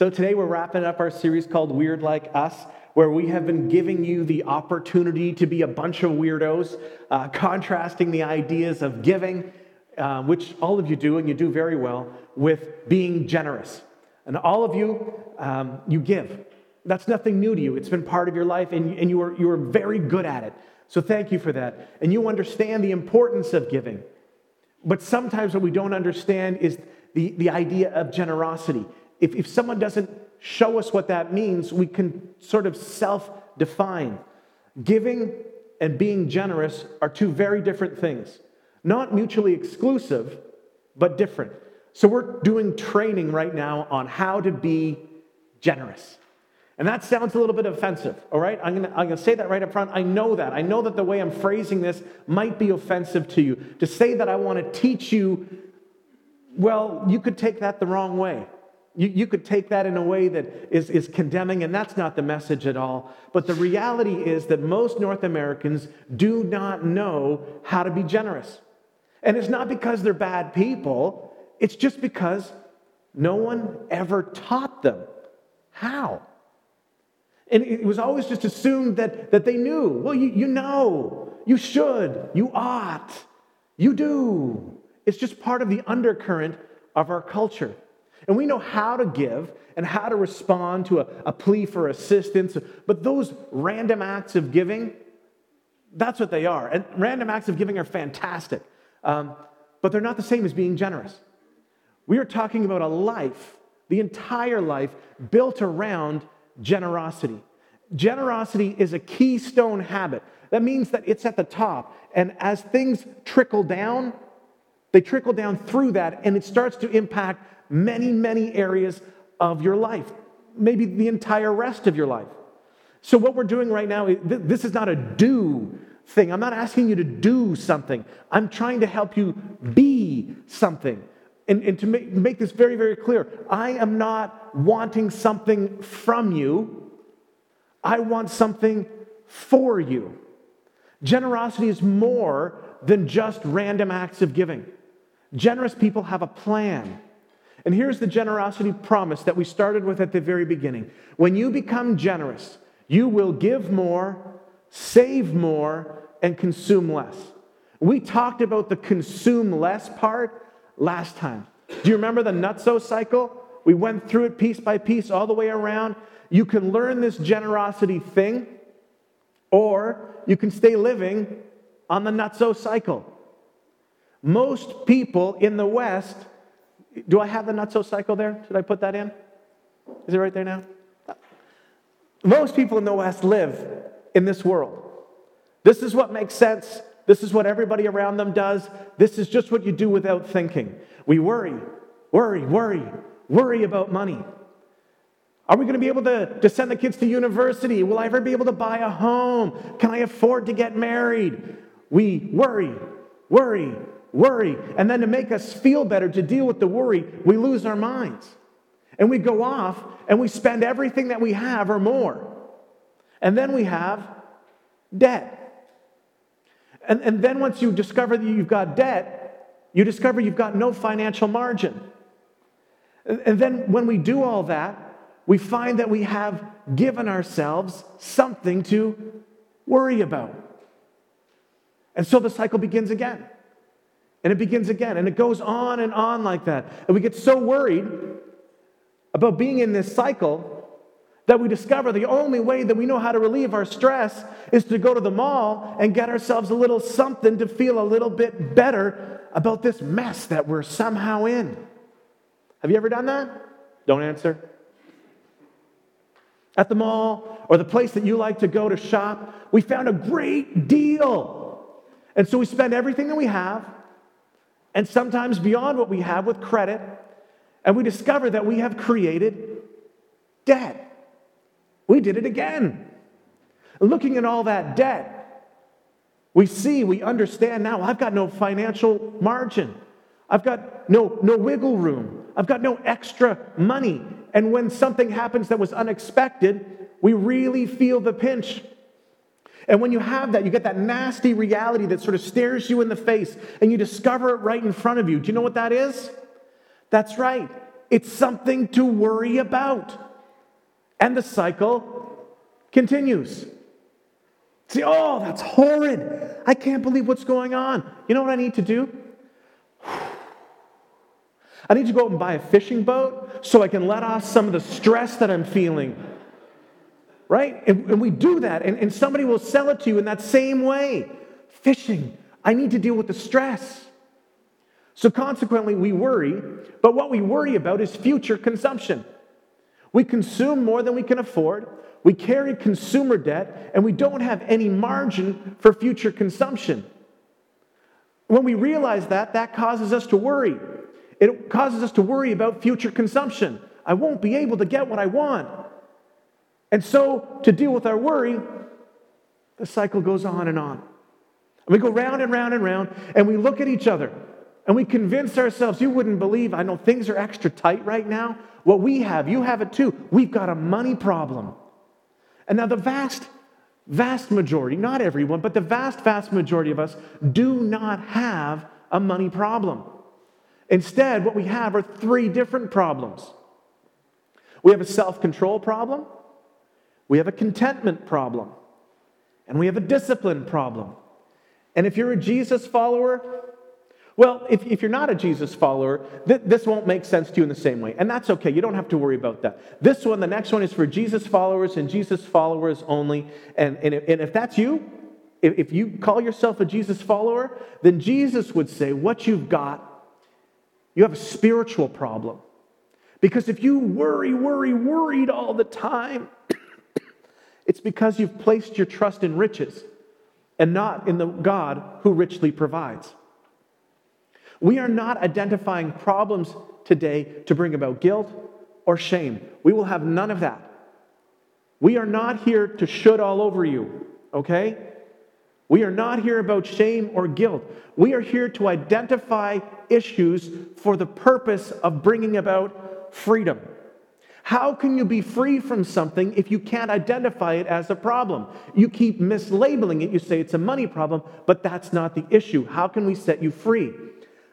So today we're wrapping up our series called Weird Like Us, where we have been giving you the opportunity to be a bunch of weirdos, uh, contrasting the ideas of giving, uh, which all of you do, and you do very well, with being generous. And all of you, um, you give. That's nothing new to you. It's been part of your life, and, and you, are, you are very good at it. So thank you for that. And you understand the importance of giving. But sometimes what we don't understand is the, the idea of generosity if, if someone doesn't show us what that means, we can sort of self define. Giving and being generous are two very different things, not mutually exclusive, but different. So, we're doing training right now on how to be generous. And that sounds a little bit offensive, all right? I'm gonna, I'm gonna say that right up front. I know that. I know that the way I'm phrasing this might be offensive to you. To say that I wanna teach you, well, you could take that the wrong way. You, you could take that in a way that is, is condemning, and that's not the message at all. But the reality is that most North Americans do not know how to be generous. And it's not because they're bad people, it's just because no one ever taught them how. And it was always just assumed that, that they knew. Well, you, you know, you should, you ought, you do. It's just part of the undercurrent of our culture. And we know how to give and how to respond to a, a plea for assistance. But those random acts of giving, that's what they are. And random acts of giving are fantastic. Um, but they're not the same as being generous. We are talking about a life, the entire life, built around generosity. Generosity is a keystone habit. That means that it's at the top. And as things trickle down, they trickle down through that, and it starts to impact many, many areas of your life, maybe the entire rest of your life. So, what we're doing right now, this is not a do thing. I'm not asking you to do something, I'm trying to help you be something. And, and to make, make this very, very clear, I am not wanting something from you, I want something for you. Generosity is more than just random acts of giving. Generous people have a plan. And here's the generosity promise that we started with at the very beginning. When you become generous, you will give more, save more, and consume less. We talked about the consume less part last time. Do you remember the nutso cycle? We went through it piece by piece all the way around. You can learn this generosity thing, or you can stay living on the nutso cycle. Most people in the West do I have the nutso cycle there? Should I put that in? Is it right there now? Most people in the West live in this world. This is what makes sense. This is what everybody around them does. This is just what you do without thinking. We worry, worry, worry, worry about money. Are we going to be able to, to send the kids to university? Will I ever be able to buy a home? Can I afford to get married? We worry, worry, worry. And then to make us feel better, to deal with the worry, we lose our minds. And we go off and we spend everything that we have or more. And then we have debt. And, and then once you discover that you've got debt, you discover you've got no financial margin. And, and then when we do all that, we find that we have given ourselves something to worry about. And so the cycle begins again. And it begins again. And it goes on and on like that. And we get so worried about being in this cycle that we discover the only way that we know how to relieve our stress is to go to the mall and get ourselves a little something to feel a little bit better about this mess that we're somehow in. Have you ever done that? Don't answer. At the mall or the place that you like to go to shop, we found a great deal. And so we spend everything that we have and sometimes beyond what we have with credit, and we discover that we have created debt. We did it again. Looking at all that debt, we see, we understand now, I've got no financial margin. I've got no, no wiggle room. I've got no extra money. And when something happens that was unexpected, we really feel the pinch. And when you have that, you get that nasty reality that sort of stares you in the face and you discover it right in front of you. Do you know what that is? That's right. It's something to worry about. And the cycle continues. See, oh, that's horrid. I can't believe what's going on. You know what I need to do? I need to go out and buy a fishing boat so I can let off some of the stress that I'm feeling. Right? And, and we do that, and, and somebody will sell it to you in that same way. Fishing. I need to deal with the stress. So consequently, we worry, but what we worry about is future consumption. We consume more than we can afford. We carry consumer debt, and we don't have any margin for future consumption. When we realize that, that causes us to worry. It causes us to worry about future consumption. I won't be able to get what I want. And so, to deal with our worry, the cycle goes on and on. And we go round and round and round, and we look at each other and we convince ourselves, you wouldn't believe, I know things are extra tight right now. What we have, you have it too. We've got a money problem. And now, the vast, vast majority, not everyone, but the vast, vast majority of us do not have a money problem. Instead, what we have are three different problems we have a self control problem, we have a contentment problem, and we have a discipline problem. And if you're a Jesus follower, well, if, if you're not a Jesus follower, th- this won't make sense to you in the same way. And that's okay. You don't have to worry about that. This one, the next one, is for Jesus followers and Jesus followers only. And, and, and if that's you, if, if you call yourself a Jesus follower, then Jesus would say, What you've got you have a spiritual problem. Because if you worry, worry, worried all the time, it's because you've placed your trust in riches and not in the God who richly provides. We are not identifying problems today to bring about guilt or shame. We will have none of that. We are not here to should all over you, okay? We are not here about shame or guilt. We are here to identify issues for the purpose of bringing about freedom. How can you be free from something if you can't identify it as a problem? You keep mislabeling it. You say it's a money problem, but that's not the issue. How can we set you free?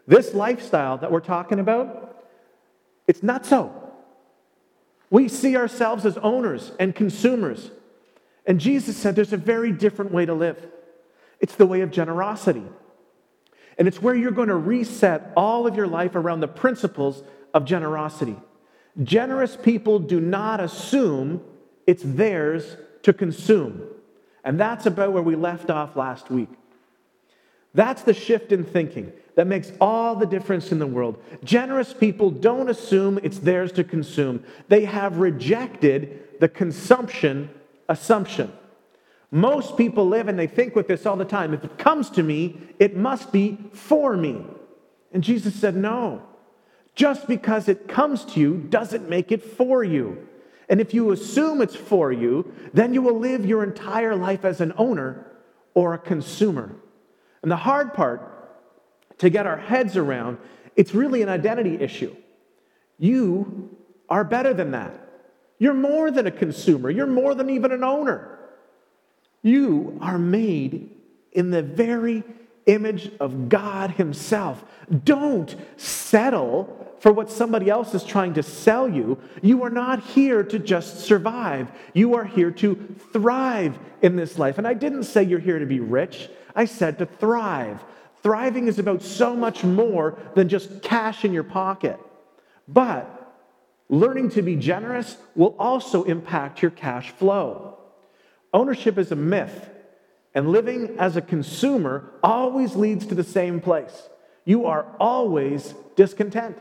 This lifestyle that we're talking about, it's not so. We see ourselves as owners and consumers. And Jesus said there's a very different way to live. It's the way of generosity. And it's where you're going to reset all of your life around the principles of generosity. Generous people do not assume it's theirs to consume. And that's about where we left off last week. That's the shift in thinking that makes all the difference in the world. Generous people don't assume it's theirs to consume, they have rejected the consumption assumption. Most people live and they think with this all the time if it comes to me, it must be for me. And Jesus said, No. Just because it comes to you doesn't make it for you. And if you assume it's for you, then you will live your entire life as an owner or a consumer. And the hard part to get our heads around, it's really an identity issue. You are better than that. You're more than a consumer, you're more than even an owner. You are made in the very image of God Himself. Don't settle for what somebody else is trying to sell you. You are not here to just survive. You are here to thrive in this life. And I didn't say you're here to be rich, I said to thrive. Thriving is about so much more than just cash in your pocket. But learning to be generous will also impact your cash flow. Ownership is a myth, and living as a consumer always leads to the same place. You are always discontent.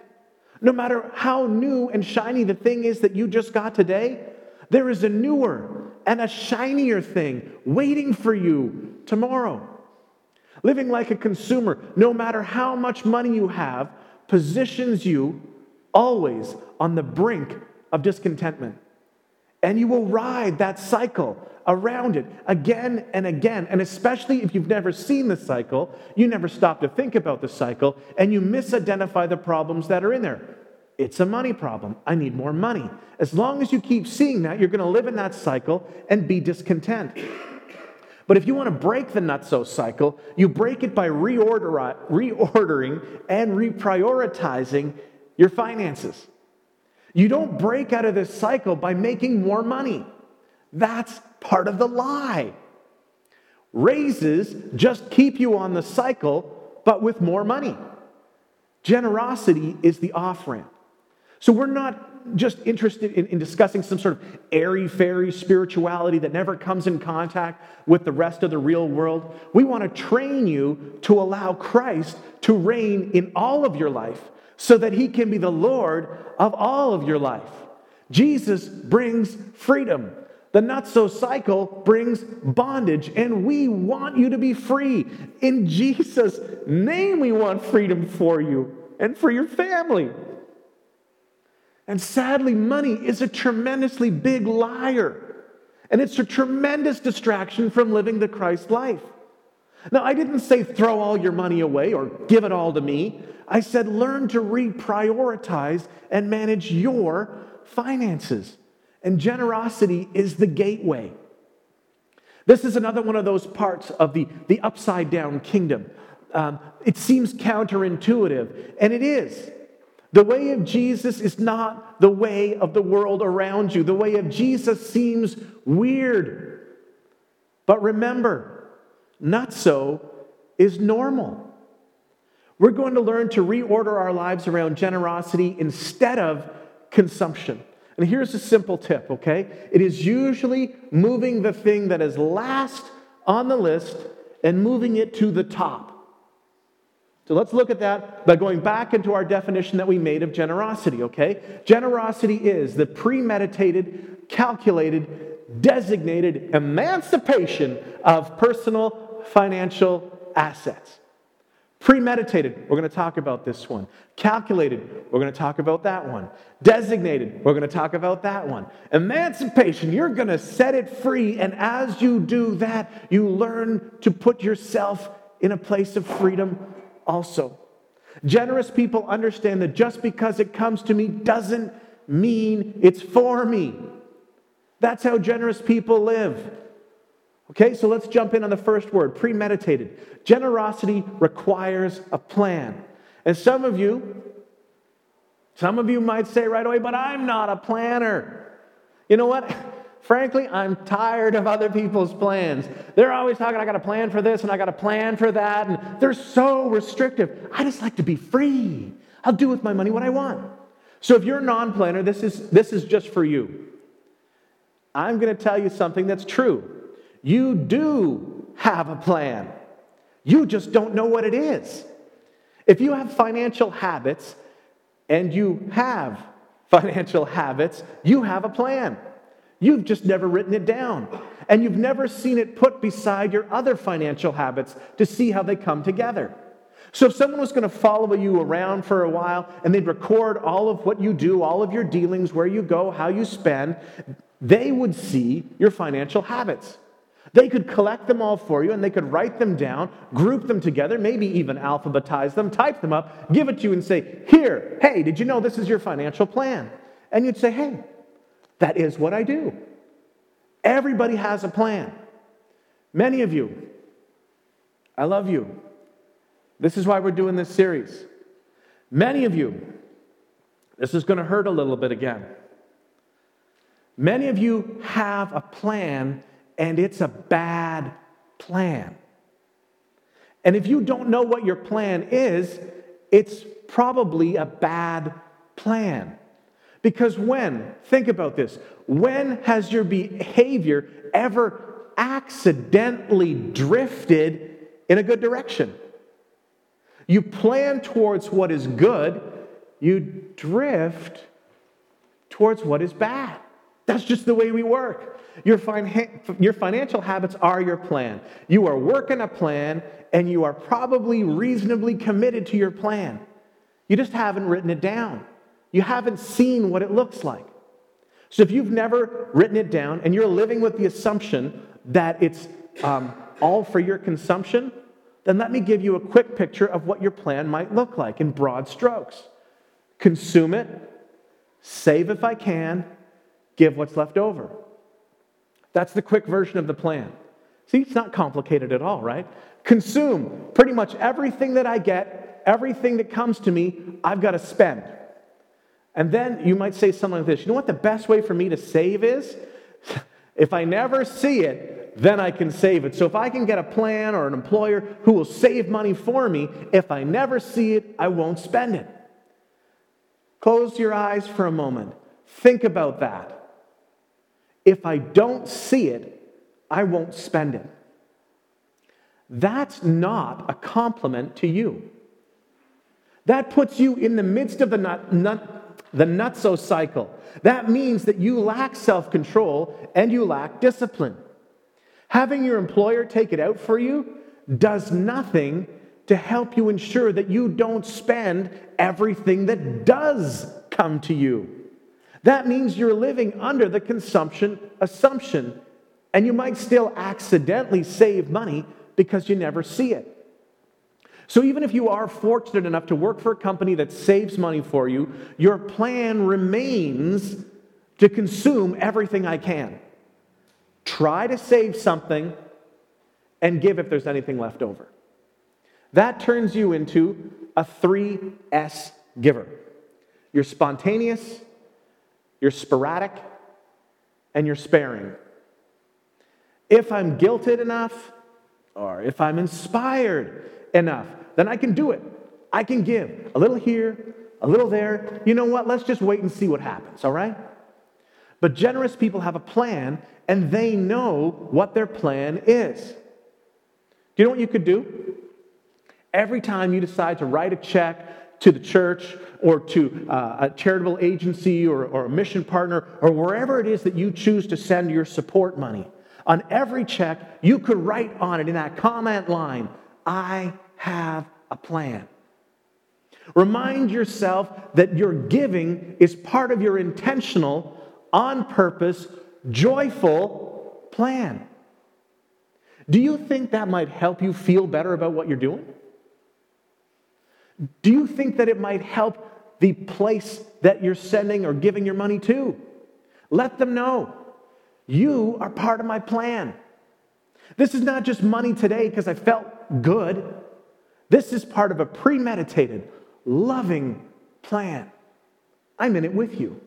No matter how new and shiny the thing is that you just got today, there is a newer and a shinier thing waiting for you tomorrow. Living like a consumer, no matter how much money you have, positions you always on the brink of discontentment. And you will ride that cycle around it again and again. And especially if you've never seen the cycle, you never stop to think about the cycle, and you misidentify the problems that are in there. It's a money problem. I need more money. As long as you keep seeing that, you're going to live in that cycle and be discontent. But if you want to break the nutso cycle, you break it by reorder, reordering and reprioritizing your finances. You don't break out of this cycle by making more money. That's part of the lie. Raises just keep you on the cycle, but with more money. Generosity is the off ramp. So we're not just interested in, in, discussing some sort of airy fairy spirituality that never comes in contact with the rest of the real world. We want to train you to allow Christ to reign in all of your life so that he can be the Lord of all of your life. Jesus brings freedom. The nutso cycle brings bondage, and we want you to be free. In Jesus' name, we want freedom for you and for your family. And sadly, money is a tremendously big liar. And it's a tremendous distraction from living the Christ life. Now, I didn't say throw all your money away or give it all to me. I said learn to reprioritize and manage your finances. And generosity is the gateway. This is another one of those parts of the, the upside down kingdom. Um, it seems counterintuitive, and it is. The way of Jesus is not the way of the world around you. The way of Jesus seems weird. But remember, nutso is normal. We're going to learn to reorder our lives around generosity instead of consumption. And here's a simple tip, okay? It is usually moving the thing that is last on the list and moving it to the top. So let's look at that by going back into our definition that we made of generosity, okay? Generosity is the premeditated, calculated, designated emancipation of personal financial assets. Premeditated, we're going to talk about this one. Calculated, we're going to talk about that one. Designated, we're going to talk about that one. Emancipation, you're going to set it free, and as you do that, you learn to put yourself in a place of freedom also. Generous people understand that just because it comes to me doesn't mean it's for me. That's how generous people live. Okay, so let's jump in on the first word premeditated. Generosity requires a plan. And some of you, some of you might say right away, but I'm not a planner. You know what? Frankly, I'm tired of other people's plans. They're always talking, I got a plan for this and I got a plan for that, and they're so restrictive. I just like to be free. I'll do with my money what I want. So if you're a non planner, this is, this is just for you. I'm going to tell you something that's true. You do have a plan, you just don't know what it is. If you have financial habits and you have financial habits, you have a plan. You've just never written it down. And you've never seen it put beside your other financial habits to see how they come together. So, if someone was going to follow you around for a while and they'd record all of what you do, all of your dealings, where you go, how you spend, they would see your financial habits. They could collect them all for you and they could write them down, group them together, maybe even alphabetize them, type them up, give it to you and say, Here, hey, did you know this is your financial plan? And you'd say, Hey, that is what I do. Everybody has a plan. Many of you, I love you. This is why we're doing this series. Many of you, this is going to hurt a little bit again. Many of you have a plan, and it's a bad plan. And if you don't know what your plan is, it's probably a bad plan. Because when, think about this, when has your behavior ever accidentally drifted in a good direction? You plan towards what is good, you drift towards what is bad. That's just the way we work. Your, fin- your financial habits are your plan. You are working a plan, and you are probably reasonably committed to your plan. You just haven't written it down. You haven't seen what it looks like. So if you've never written it down and you're living with the assumption that it's um, all for your consumption, then let me give you a quick picture of what your plan might look like in broad strokes. Consume it, save if I can, give what's left over. That's the quick version of the plan. See, it's not complicated at all, right? Consume pretty much everything that I get, everything that comes to me, I've got to spend. And then you might say something like this You know what the best way for me to save is? if I never see it, then I can save it. So if I can get a plan or an employer who will save money for me, if I never see it, I won't spend it. Close your eyes for a moment. Think about that. If I don't see it, I won't spend it. That's not a compliment to you. That puts you in the midst of the, nut, nut, the nutso cycle. That means that you lack self control and you lack discipline. Having your employer take it out for you does nothing to help you ensure that you don't spend everything that does come to you. That means you're living under the consumption assumption, and you might still accidentally save money because you never see it. So, even if you are fortunate enough to work for a company that saves money for you, your plan remains to consume everything I can. Try to save something and give if there's anything left over. That turns you into a 3S giver. You're spontaneous, you're sporadic, and you're sparing. If I'm guilted enough, or if I'm inspired enough, then I can do it. I can give a little here, a little there. You know what? Let's just wait and see what happens, all right? But generous people have a plan and they know what their plan is. Do you know what you could do? Every time you decide to write a check to the church or to uh, a charitable agency or, or a mission partner or wherever it is that you choose to send your support money, on every check, you could write on it in that comment line, I have a plan. Remind yourself that your giving is part of your intentional, on purpose, joyful plan. Do you think that might help you feel better about what you're doing? Do you think that it might help the place that you're sending or giving your money to? Let them know you are part of my plan. This is not just money today because I felt good. This is part of a premeditated, loving plan. I'm in it with you.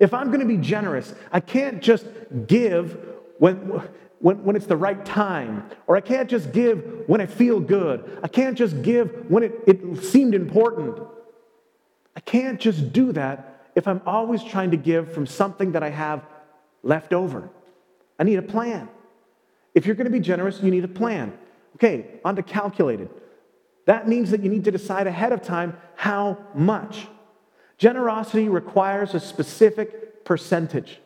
If I'm going to be generous, I can't just give when, when, when it's the right time, or I can't just give when I feel good. I can't just give when it, it seemed important. I can't just do that if I'm always trying to give from something that I have left over. I need a plan. If you're going to be generous, you need a plan. Okay, on to calculated. That means that you need to decide ahead of time how much. Generosity requires a specific percentage.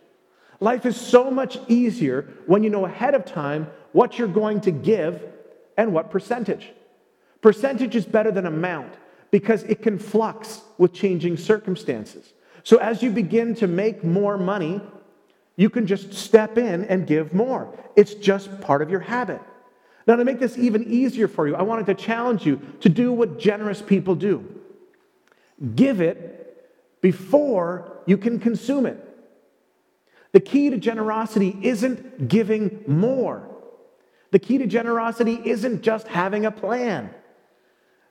Life is so much easier when you know ahead of time what you're going to give and what percentage. Percentage is better than amount because it can flux with changing circumstances. So as you begin to make more money, you can just step in and give more. It's just part of your habit. Now, to make this even easier for you, I wanted to challenge you to do what generous people do give it before you can consume it. The key to generosity isn't giving more. The key to generosity isn't just having a plan.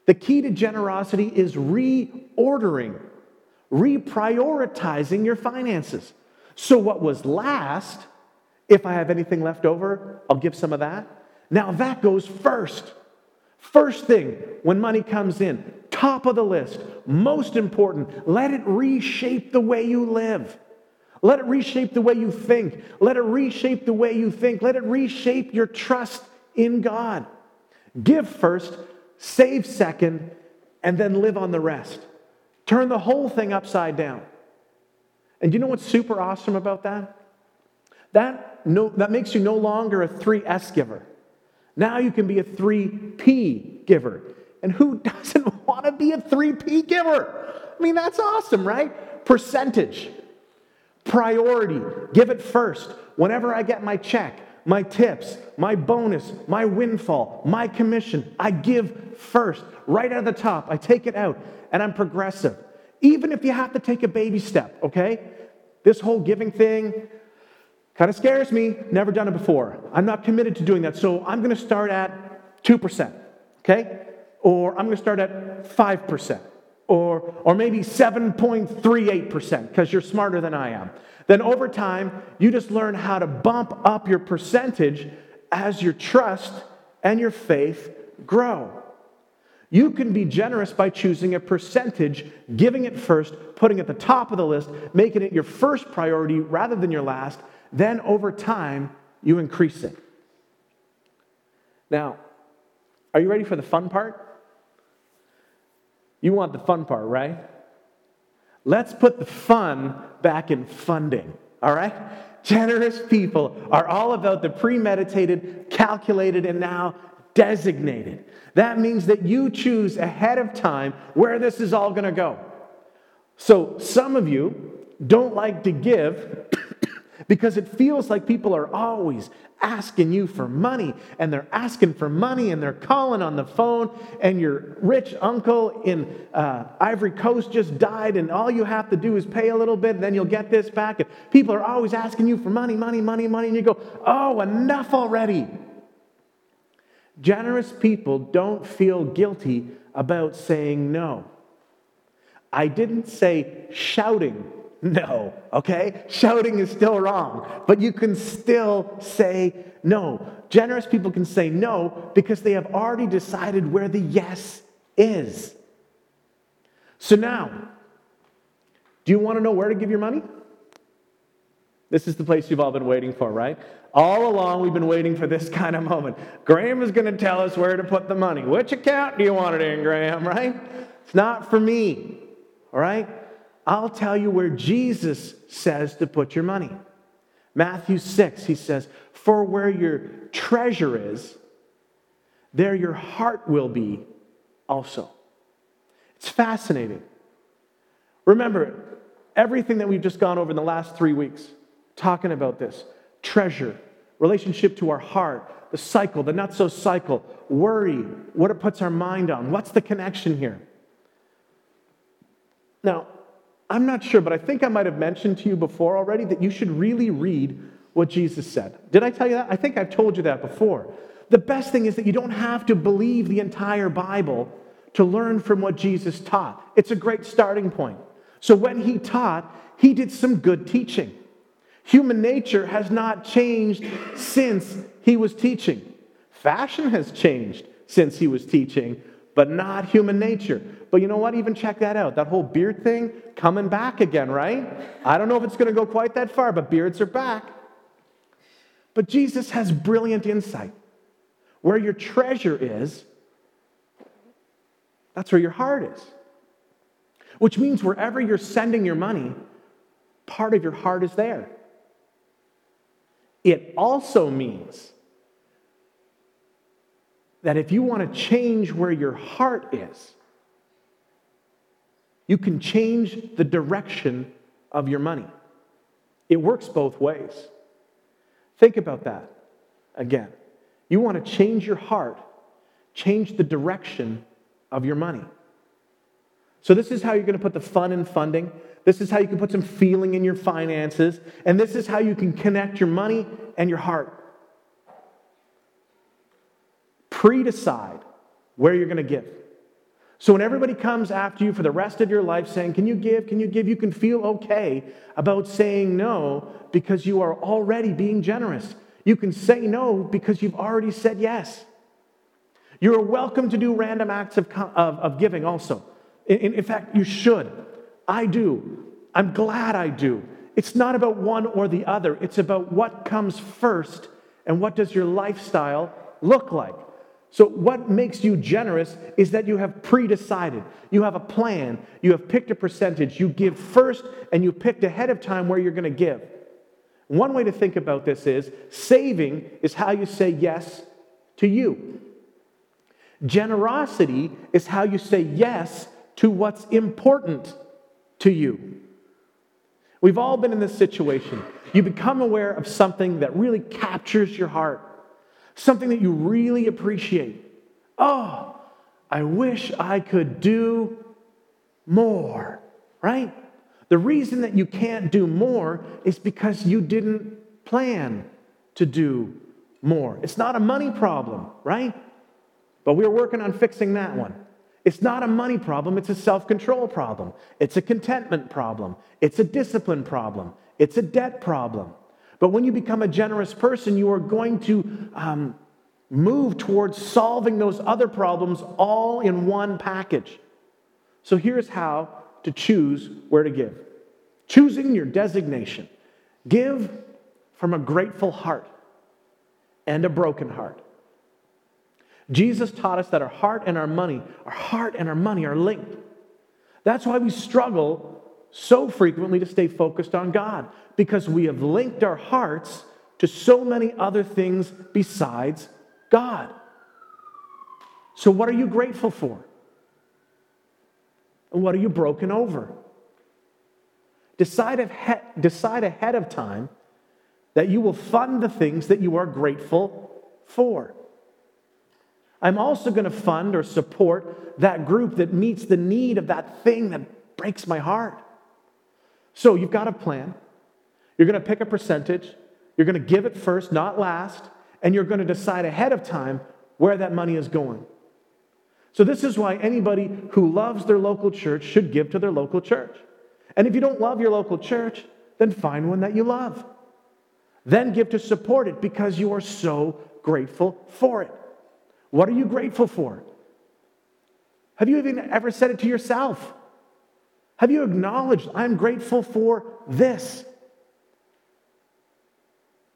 The key to generosity is reordering, reprioritizing your finances. So, what was last, if I have anything left over, I'll give some of that. Now, that goes first. First thing when money comes in, top of the list, most important, let it reshape the way you live. Let it reshape the way you think. Let it reshape the way you think. Let it reshape your trust in God. Give first, save second, and then live on the rest. Turn the whole thing upside down. And you know what's super awesome about that? That, no, that makes you no longer a 3S giver. Now you can be a 3P giver. And who doesn't want to be a 3P giver? I mean, that's awesome, right? Percentage, priority, give it first. Whenever I get my check, my tips, my bonus, my windfall, my commission, I give first, right out of the top. I take it out, and I'm progressive. Even if you have to take a baby step, okay? This whole giving thing kind of scares me. Never done it before. I'm not committed to doing that. So I'm going to start at 2%, okay? Or I'm going to start at 5%. Or, or maybe 7.38% because you're smarter than I am. Then over time, you just learn how to bump up your percentage as your trust and your faith grow. You can be generous by choosing a percentage, giving it first, putting it at the top of the list, making it your first priority rather than your last. Then over time, you increase it. Now, are you ready for the fun part? You want the fun part, right? Let's put the fun back in funding, all right? Generous people are all about the premeditated, calculated, and now designated. That means that you choose ahead of time where this is all going to go. So, some of you don't like to give because it feels like people are always asking you for money and they're asking for money and they're calling on the phone and your rich uncle in uh, ivory coast just died and all you have to do is pay a little bit and then you'll get this back. And people are always asking you for money money money money and you go oh enough already. Generous people don't feel guilty about saying no. I didn't say shouting no, okay? Shouting is still wrong, but you can still say no. Generous people can say no because they have already decided where the yes is. So now, do you want to know where to give your money? This is the place you've all been waiting for, right? All along, we've been waiting for this kind of moment. Graham is going to tell us where to put the money. Which account do you want it in, Graham, right? It's not for me, all right? I'll tell you where Jesus says to put your money. Matthew 6, he says, For where your treasure is, there your heart will be also. It's fascinating. Remember, everything that we've just gone over in the last three weeks, talking about this treasure, relationship to our heart, the cycle, the nutso cycle, worry, what it puts our mind on. What's the connection here? Now, I'm not sure, but I think I might have mentioned to you before already that you should really read what Jesus said. Did I tell you that? I think I've told you that before. The best thing is that you don't have to believe the entire Bible to learn from what Jesus taught. It's a great starting point. So when he taught, he did some good teaching. Human nature has not changed since he was teaching. Fashion has changed since he was teaching, but not human nature. But you know what? Even check that out. That whole beard thing coming back again, right? I don't know if it's going to go quite that far, but beards are back. But Jesus has brilliant insight. Where your treasure is, that's where your heart is. Which means wherever you're sending your money, part of your heart is there. It also means that if you want to change where your heart is, you can change the direction of your money. It works both ways. Think about that again. You want to change your heart, change the direction of your money. So, this is how you're going to put the fun in funding. This is how you can put some feeling in your finances. And this is how you can connect your money and your heart. Pre decide where you're going to give. So when everybody comes after you for the rest of your life saying, Can you give? Can you give? You can feel okay about saying no because you are already being generous. You can say no because you've already said yes. You're welcome to do random acts of, of, of giving also. In, in fact, you should. I do. I'm glad I do. It's not about one or the other, it's about what comes first and what does your lifestyle look like. So, what makes you generous is that you have pre decided. You have a plan. You have picked a percentage. You give first, and you picked ahead of time where you're going to give. One way to think about this is saving is how you say yes to you. Generosity is how you say yes to what's important to you. We've all been in this situation. You become aware of something that really captures your heart something that you really appreciate. Oh, I wish I could do more, right? The reason that you can't do more is because you didn't plan to do more. It's not a money problem, right? But we're working on fixing that one. It's not a money problem, it's a self control problem. It's a contentment problem. It's a discipline problem. It's a debt problem. But when you become a generous person, you are going to um, move towards solving those other problems all in one package. So here's how to choose where to give choosing your designation. Give from a grateful heart and a broken heart. Jesus taught us that our heart and our money, our heart and our money are linked. That's why we struggle so frequently to stay focused on God, because we have linked our hearts to so many other things besides God. So, what are you grateful for? And what are you broken over? Decide, ahead, decide ahead of time that you will fund the things that you are grateful for. I'm also going to fund or support that group that meets the need of that thing that breaks my heart. So you've got a plan. You're going to pick a percentage. You're going to give it first, not last. And you're going to decide ahead of time where that money is going. So, this is why anybody who loves their local church should give to their local church. And if you don't love your local church, then find one that you love. Then give to support it because you are so grateful for it. What are you grateful for? Have you even ever said it to yourself? Have you acknowledged, I'm grateful for this?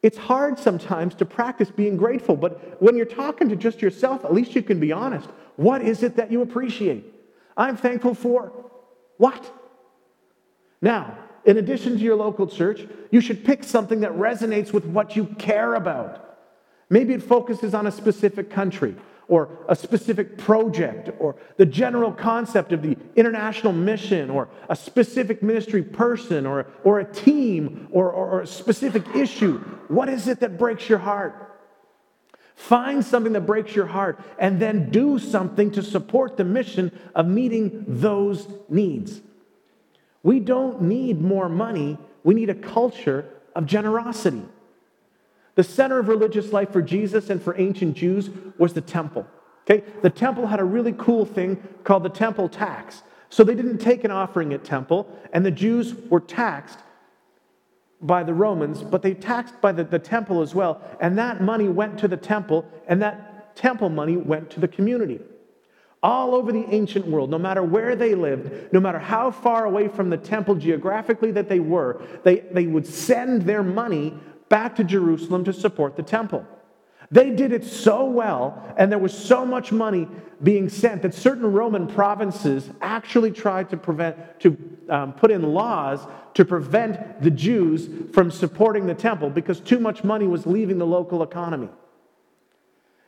It's hard sometimes to practice being grateful, but when you're talking to just yourself, at least you can be honest. What is it that you appreciate? I'm thankful for what? Now, in addition to your local church, you should pick something that resonates with what you care about. Maybe it focuses on a specific country or a specific project or the general concept of the international mission or a specific ministry person or, or a team or, or, or a specific issue. What is it that breaks your heart? Find something that breaks your heart and then do something to support the mission of meeting those needs. We don't need more money, we need a culture of generosity. The center of religious life for Jesus and for ancient Jews was the temple. Okay? The temple had a really cool thing called the temple tax. So they didn't take an offering at temple, and the Jews were taxed by the Romans, but they taxed by the, the temple as well. And that money went to the temple, and that temple money went to the community. All over the ancient world, no matter where they lived, no matter how far away from the temple geographically that they were, they, they would send their money back to Jerusalem to support the temple. They did it so well, and there was so much money being sent that certain Roman provinces actually tried to prevent, to um, put in laws to prevent the Jews from supporting the temple because too much money was leaving the local economy.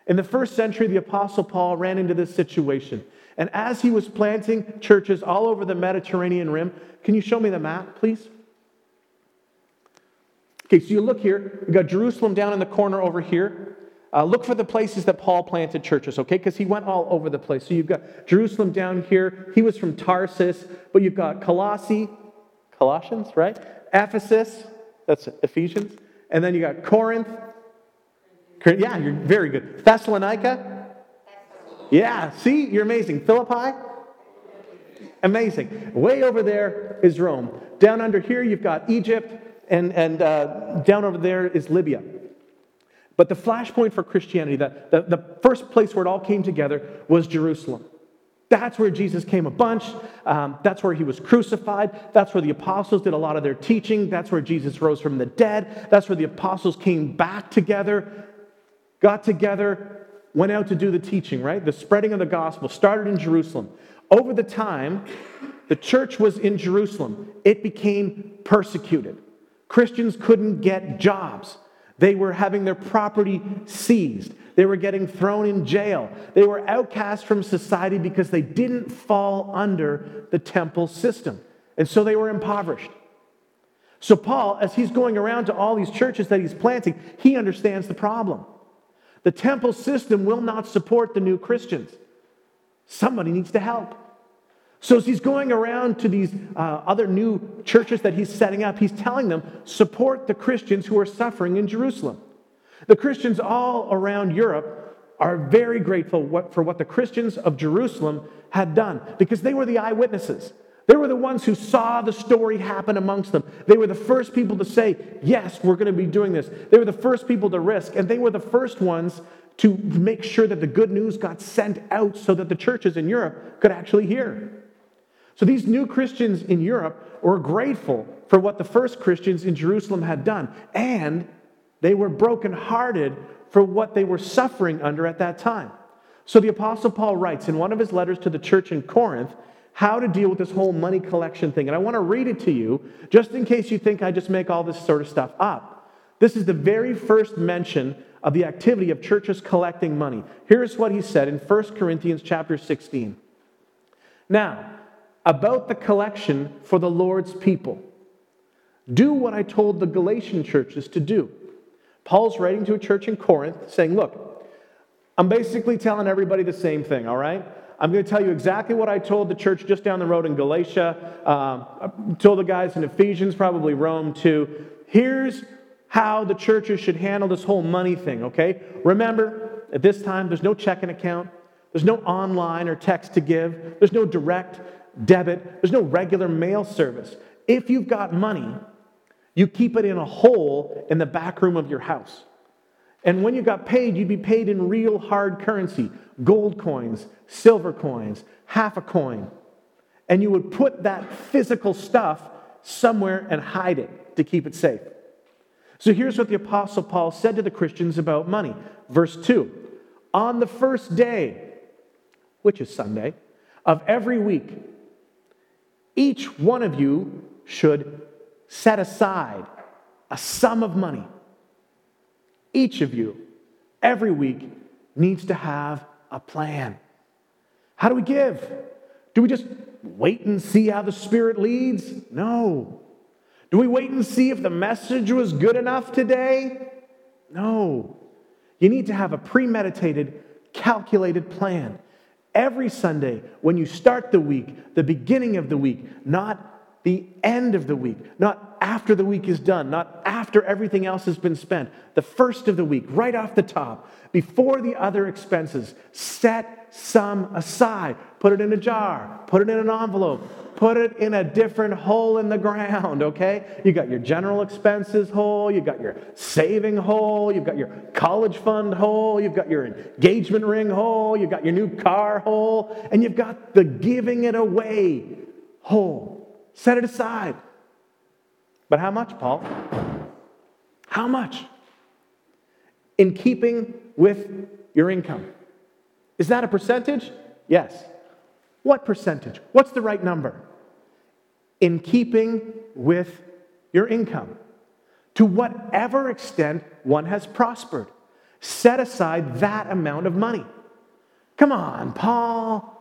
In the first century, the Apostle Paul ran into this situation. And as he was planting churches all over the Mediterranean rim, can you show me the map, please? Okay, so you look here, you got Jerusalem down in the corner over here. Uh, look for the places that Paul planted churches, okay? Because he went all over the place. So you've got Jerusalem down here. He was from Tarsus, but you've got Colossae, Colossians, right? Ephesus, that's Ephesians. And then you got Corinth. Yeah, you're very good. Thessalonica. Yeah, see, you're amazing. Philippi. Amazing. Way over there is Rome. Down under here, you've got Egypt and, and uh, down over there is Libya. But the flashpoint for Christianity, the, the, the first place where it all came together was Jerusalem. That's where Jesus came a bunch. Um, that's where he was crucified. That's where the apostles did a lot of their teaching. That's where Jesus rose from the dead. That's where the apostles came back together, got together, went out to do the teaching, right? The spreading of the gospel started in Jerusalem. Over the time, the church was in Jerusalem. It became persecuted. Christians couldn't get jobs. They were having their property seized. They were getting thrown in jail. They were outcast from society because they didn't fall under the temple system. And so they were impoverished. So, Paul, as he's going around to all these churches that he's planting, he understands the problem. The temple system will not support the new Christians. Somebody needs to help. So, as he's going around to these uh, other new churches that he's setting up, he's telling them, support the Christians who are suffering in Jerusalem. The Christians all around Europe are very grateful for what the Christians of Jerusalem had done because they were the eyewitnesses. They were the ones who saw the story happen amongst them. They were the first people to say, Yes, we're going to be doing this. They were the first people to risk, and they were the first ones to make sure that the good news got sent out so that the churches in Europe could actually hear. So these new Christians in Europe were grateful for what the first Christians in Jerusalem had done, and they were brokenhearted for what they were suffering under at that time. So the Apostle Paul writes in one of his letters to the church in Corinth how to deal with this whole money collection thing. And I want to read it to you just in case you think I just make all this sort of stuff up. This is the very first mention of the activity of churches collecting money. Here's what he said in 1 Corinthians chapter 16. Now, about the collection for the Lord's people. Do what I told the Galatian churches to do. Paul's writing to a church in Corinth saying, Look, I'm basically telling everybody the same thing, all right? I'm going to tell you exactly what I told the church just down the road in Galatia. Um, told the guys in Ephesians, probably Rome too. Here's how the churches should handle this whole money thing, okay? Remember, at this time, there's no checking account, there's no online or text to give, there's no direct debit, there's no regular mail service. If you've got money, you keep it in a hole in the back room of your house. And when you got paid, you'd be paid in real hard currency gold coins, silver coins, half a coin. And you would put that physical stuff somewhere and hide it to keep it safe. So here's what the Apostle Paul said to the Christians about money. Verse 2 On the first day, which is Sunday, of every week, each one of you should set aside a sum of money. Each of you, every week, needs to have a plan. How do we give? Do we just wait and see how the Spirit leads? No. Do we wait and see if the message was good enough today? No. You need to have a premeditated, calculated plan. Every Sunday, when you start the week, the beginning of the week, not the end of the week, not after the week is done, not after everything else has been spent, the first of the week, right off the top, before the other expenses, set some aside. Put it in a jar, put it in an envelope, put it in a different hole in the ground, okay? You got your general expenses hole, you've got your saving hole, you've got your college fund hole, you've got your engagement ring hole, you've got your new car hole, and you've got the giving it away hole. Set it aside. But how much, Paul? How much? In keeping with your income. Is that a percentage? Yes. What percentage? What's the right number? In keeping with your income. To whatever extent one has prospered. Set aside that amount of money. Come on, Paul.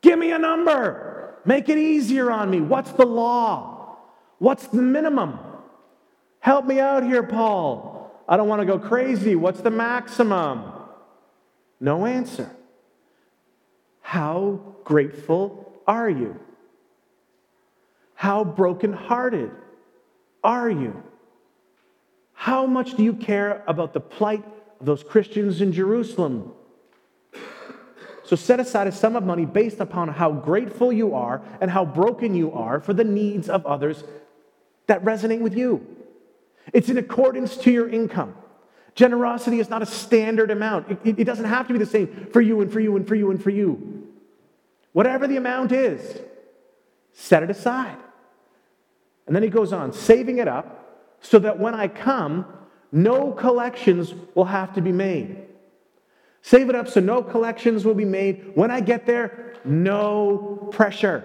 Give me a number. Make it easier on me. What's the law? What's the minimum? Help me out here, Paul. I don't want to go crazy. What's the maximum? No answer. How grateful are you? How brokenhearted are you? How much do you care about the plight of those Christians in Jerusalem? So set aside a sum of money based upon how grateful you are and how broken you are for the needs of others that resonate with you. It's in accordance to your income. Generosity is not a standard amount. It, it, doesn't have to be the same for you and for you and for you and for you. Whatever the amount is, set it aside. And then he goes on, saving it up so that when I come, no collections will have to be made. Save it up so no collections will be made. When I get there, no pressure.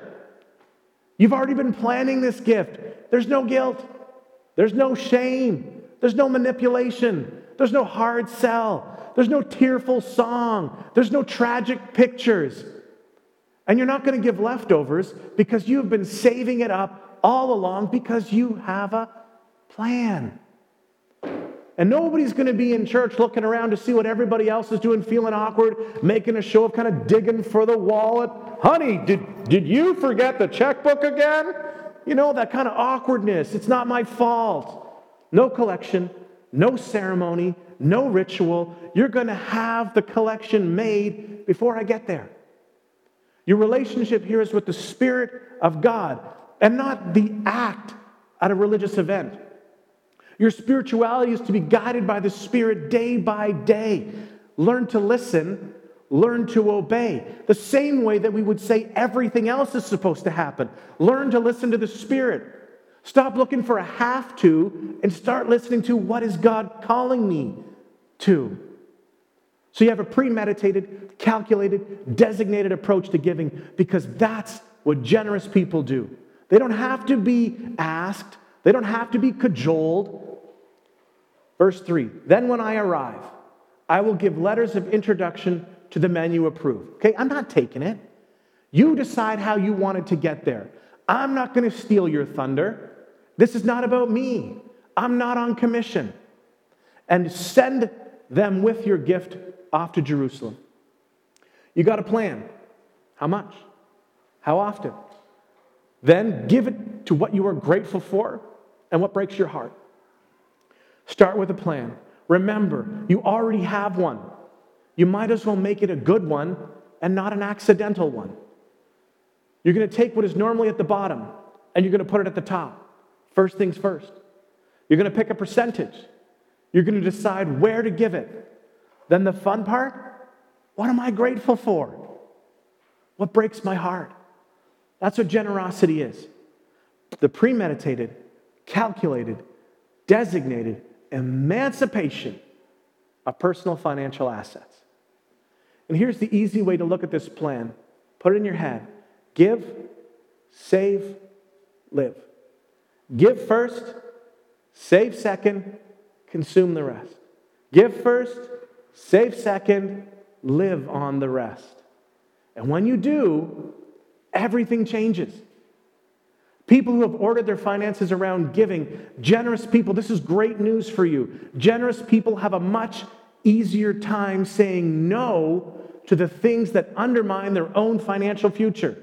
You've already been planning this gift. There's no guilt, there's no shame, there's no manipulation, there's no hard sell, there's no tearful song, there's no tragic pictures. And you're not going to give leftovers because you've been saving it up all along because you have a plan. And nobody's going to be in church looking around to see what everybody else is doing, feeling awkward, making a show of kind of digging for the wallet. Honey, did, did you forget the checkbook again? You know, that kind of awkwardness. It's not my fault. No collection, no ceremony, no ritual. You're going to have the collection made before I get there. Your relationship here is with the Spirit of God and not the act at a religious event. Your spirituality is to be guided by the Spirit day by day. Learn to listen, learn to obey. The same way that we would say everything else is supposed to happen. Learn to listen to the Spirit. Stop looking for a have to and start listening to what is God calling me to. So you have a premeditated, calculated, designated approach to giving because that's what generous people do. They don't have to be asked, they don't have to be cajoled. Verse 3 Then when I arrive, I will give letters of introduction to the men you approve. Okay, I'm not taking it. You decide how you wanted to get there. I'm not going to steal your thunder. This is not about me. I'm not on commission. And send them with your gift off to Jerusalem. You got a plan. How much? How often? Then give it to what you are grateful for and what breaks your heart. Start with a plan. Remember, you already have one. You might as well make it a good one and not an accidental one. You're going to take what is normally at the bottom and you're going to put it at the top. First things first. You're going to pick a percentage. You're going to decide where to give it. Then the fun part what am I grateful for? What breaks my heart? That's what generosity is the premeditated, calculated, designated emancipation of personal financial assets. And here's the easy way to look at this plan put it in your head give, save, live. Give first, save second, consume the rest. Give first, save second, live on the rest. And when you do, everything changes. People who have ordered their finances around giving, generous people, this is great news for you. Generous people have a much easier time saying no to the things that undermine their own financial future.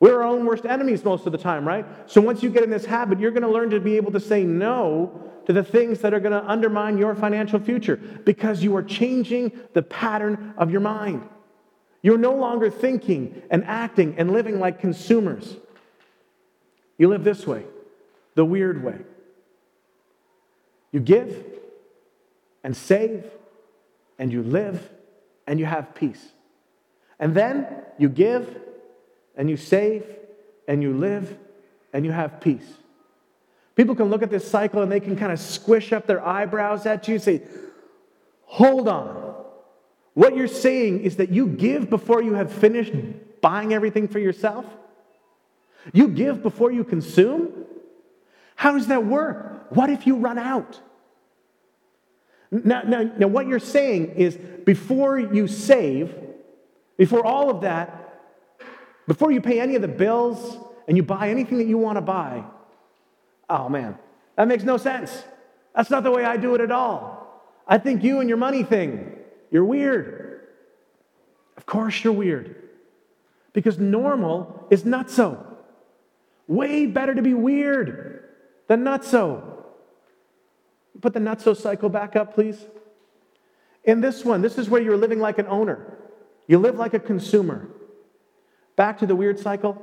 We're our own worst enemies most of the time, right? So once you get in this habit, you're going to learn to be able to say no to the things that are going to undermine your financial future because you are changing the pattern of your mind. You're no longer thinking and acting and living like consumers. You live this way, the weird way. You give and save and you live and you have peace. And then you give and you save and you live and you have peace. People can look at this cycle and they can kind of squish up their eyebrows at you and say, Hold on. What you're saying is that you give before you have finished buying everything for yourself? You give before you consume? How does that work? What if you run out? Now, now, now, what you're saying is before you save, before all of that, before you pay any of the bills and you buy anything that you want to buy, oh man, that makes no sense. That's not the way I do it at all. I think you and your money thing, you're weird. Of course, you're weird. Because normal is nutso. Way better to be weird than nutso. Put the nutso cycle back up, please. In this one, this is where you're living like an owner. You live like a consumer. Back to the weird cycle.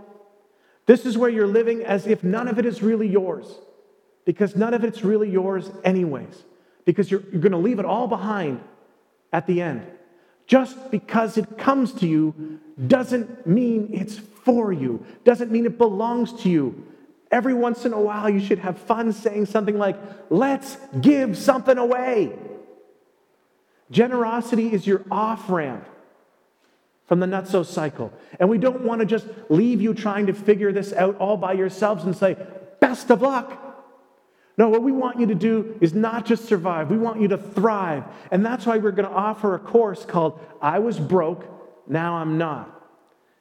This is where you're living as if none of it is really yours, because none of it's really yours, anyways, because you're, you're going to leave it all behind at the end. Just because it comes to you doesn't mean it's for you, doesn't mean it belongs to you. Every once in a while, you should have fun saying something like, let's give something away. Generosity is your off ramp from the nutso cycle. And we don't want to just leave you trying to figure this out all by yourselves and say, best of luck. No, what we want you to do is not just survive, we want you to thrive. And that's why we're going to offer a course called I Was Broke, Now I'm Not.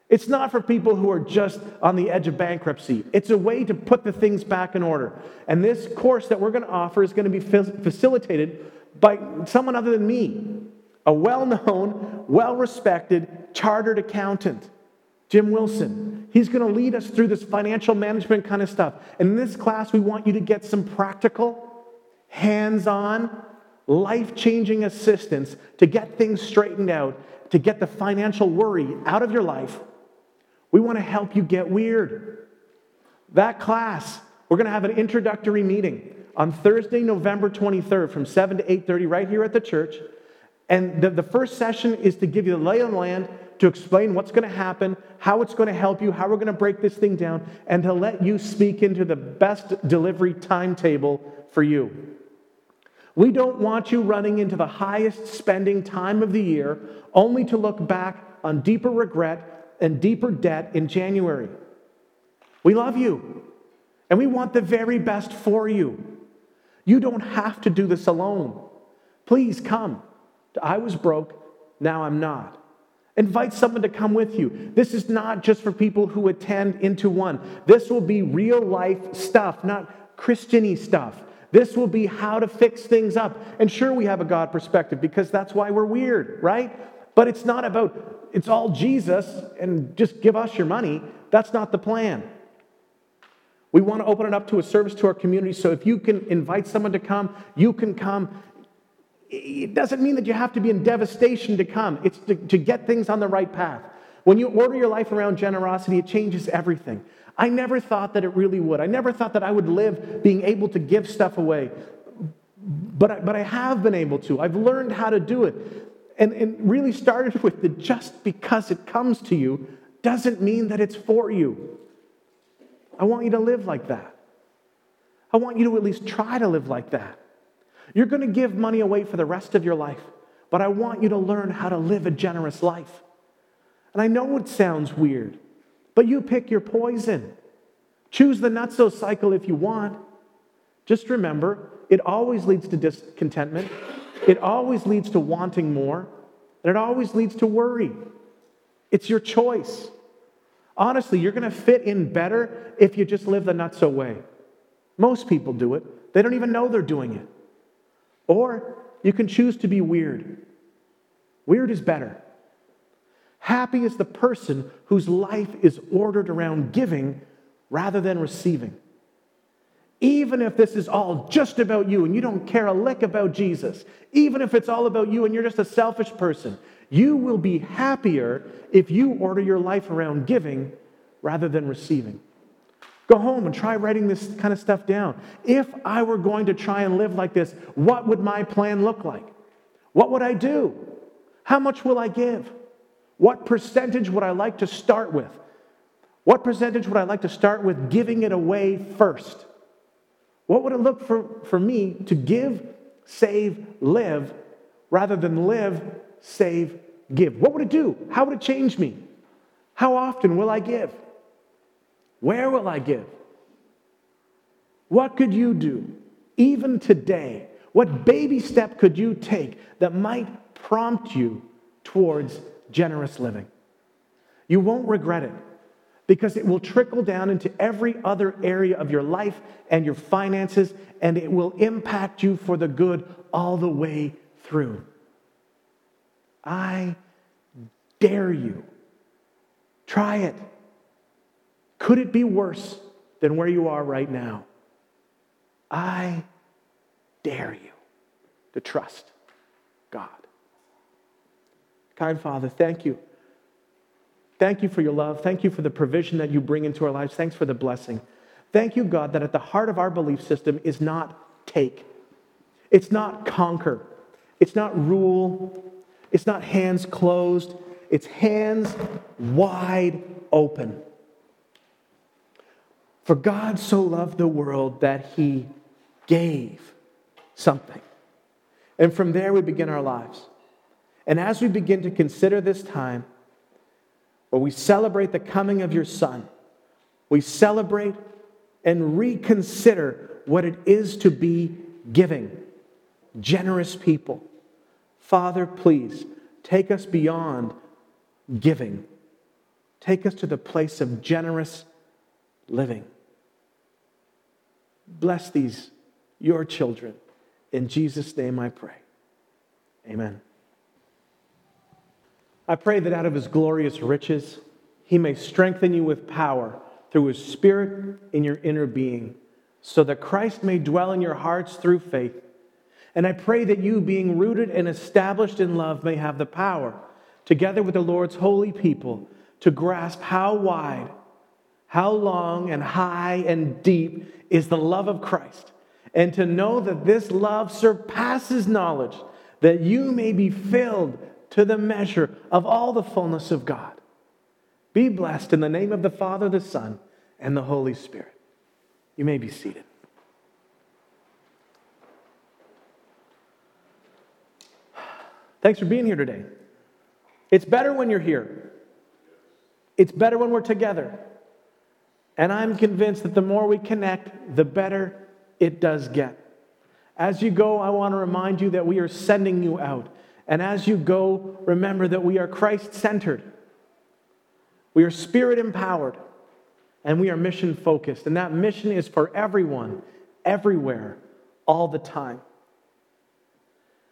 It's not for people who are just on the edge of bankruptcy. It's a way to put the things back in order. And this course that we're going to offer is going to be facilitated by someone other than me a well known, well respected chartered accountant, Jim Wilson. He's going to lead us through this financial management kind of stuff. And in this class, we want you to get some practical hands on, life changing assistance to get things straightened out, to get the financial worry out of your life, we want to help you get weird. That class, we're going to have an introductory meeting on Thursday, November 23rd from 7 to 8:30 right here at the church. And the, the first session is to give you the lay of the land, to explain what's going to happen, how it's going to help you, how we're going to break this thing down, and to let you speak into the best delivery timetable for you. We don't want you running into the highest spending time of the year only to look back on deeper regret and deeper debt in January. We love you and we want the very best for you. You don't have to do this alone. Please come. I was broke, now I'm not. Invite someone to come with you. This is not just for people who attend into one. This will be real life stuff, not Christiany stuff. This will be how to fix things up. And sure, we have a God perspective because that's why we're weird, right? But it's not about, it's all Jesus and just give us your money. That's not the plan. We want to open it up to a service to our community. So if you can invite someone to come, you can come. It doesn't mean that you have to be in devastation to come, it's to, to get things on the right path. When you order your life around generosity, it changes everything. I never thought that it really would. I never thought that I would live being able to give stuff away. But I, but I have been able to. I've learned how to do it. And, and really started with the just because it comes to you doesn't mean that it's for you. I want you to live like that. I want you to at least try to live like that. You're going to give money away for the rest of your life, but I want you to learn how to live a generous life. And I know it sounds weird. But you pick your poison. Choose the nutso cycle if you want. Just remember, it always leads to discontentment, it always leads to wanting more, and it always leads to worry. It's your choice. Honestly, you're going to fit in better if you just live the nutso way. Most people do it, they don't even know they're doing it. Or you can choose to be weird. Weird is better. Happy is the person whose life is ordered around giving rather than receiving. Even if this is all just about you and you don't care a lick about Jesus, even if it's all about you and you're just a selfish person, you will be happier if you order your life around giving rather than receiving. Go home and try writing this kind of stuff down. If I were going to try and live like this, what would my plan look like? What would I do? How much will I give? What percentage would I like to start with? What percentage would I like to start with giving it away first? What would it look for, for me to give, save, live, rather than live, save, give? What would it do? How would it change me? How often will I give? Where will I give? What could you do, even today? What baby step could you take that might prompt you towards generous living. You won't regret it because it will trickle down into every other area of your life and your finances, and it will impact you for the good all the way through. I dare you. Try it. Could it be worse than where you are right now? I dare you to trust God. Kind Father, thank you. Thank you for your love. Thank you for the provision that you bring into our lives. Thanks for the blessing. Thank you, God, that at the heart of our belief system is not take, it's not conquer, it's not rule, it's not hands closed, it's hands wide open. For God so loved the world that he gave something. And from there we begin our lives. And as we begin to consider this time, where we celebrate the coming of your Son, we celebrate and reconsider what it is to be giving, generous people. Father, please take us beyond giving, take us to the place of generous living. Bless these, your children. In Jesus' name I pray. Amen. I pray that out of his glorious riches, he may strengthen you with power through his spirit in your inner being, so that Christ may dwell in your hearts through faith. And I pray that you, being rooted and established in love, may have the power, together with the Lord's holy people, to grasp how wide, how long, and high and deep is the love of Christ, and to know that this love surpasses knowledge, that you may be filled to the measure of all the fullness of God. Be blessed in the name of the Father, the Son, and the Holy Spirit. You may be seated. Thanks for being here today. It's better when you're here. It's better when we're together. And I'm convinced that the more we connect, the better it does get. As you go, I want to remind you that we are sending you out. And as you go, remember that we are Christ centered, we are spirit empowered, and we are mission focused. And that mission is for everyone, everywhere, all the time.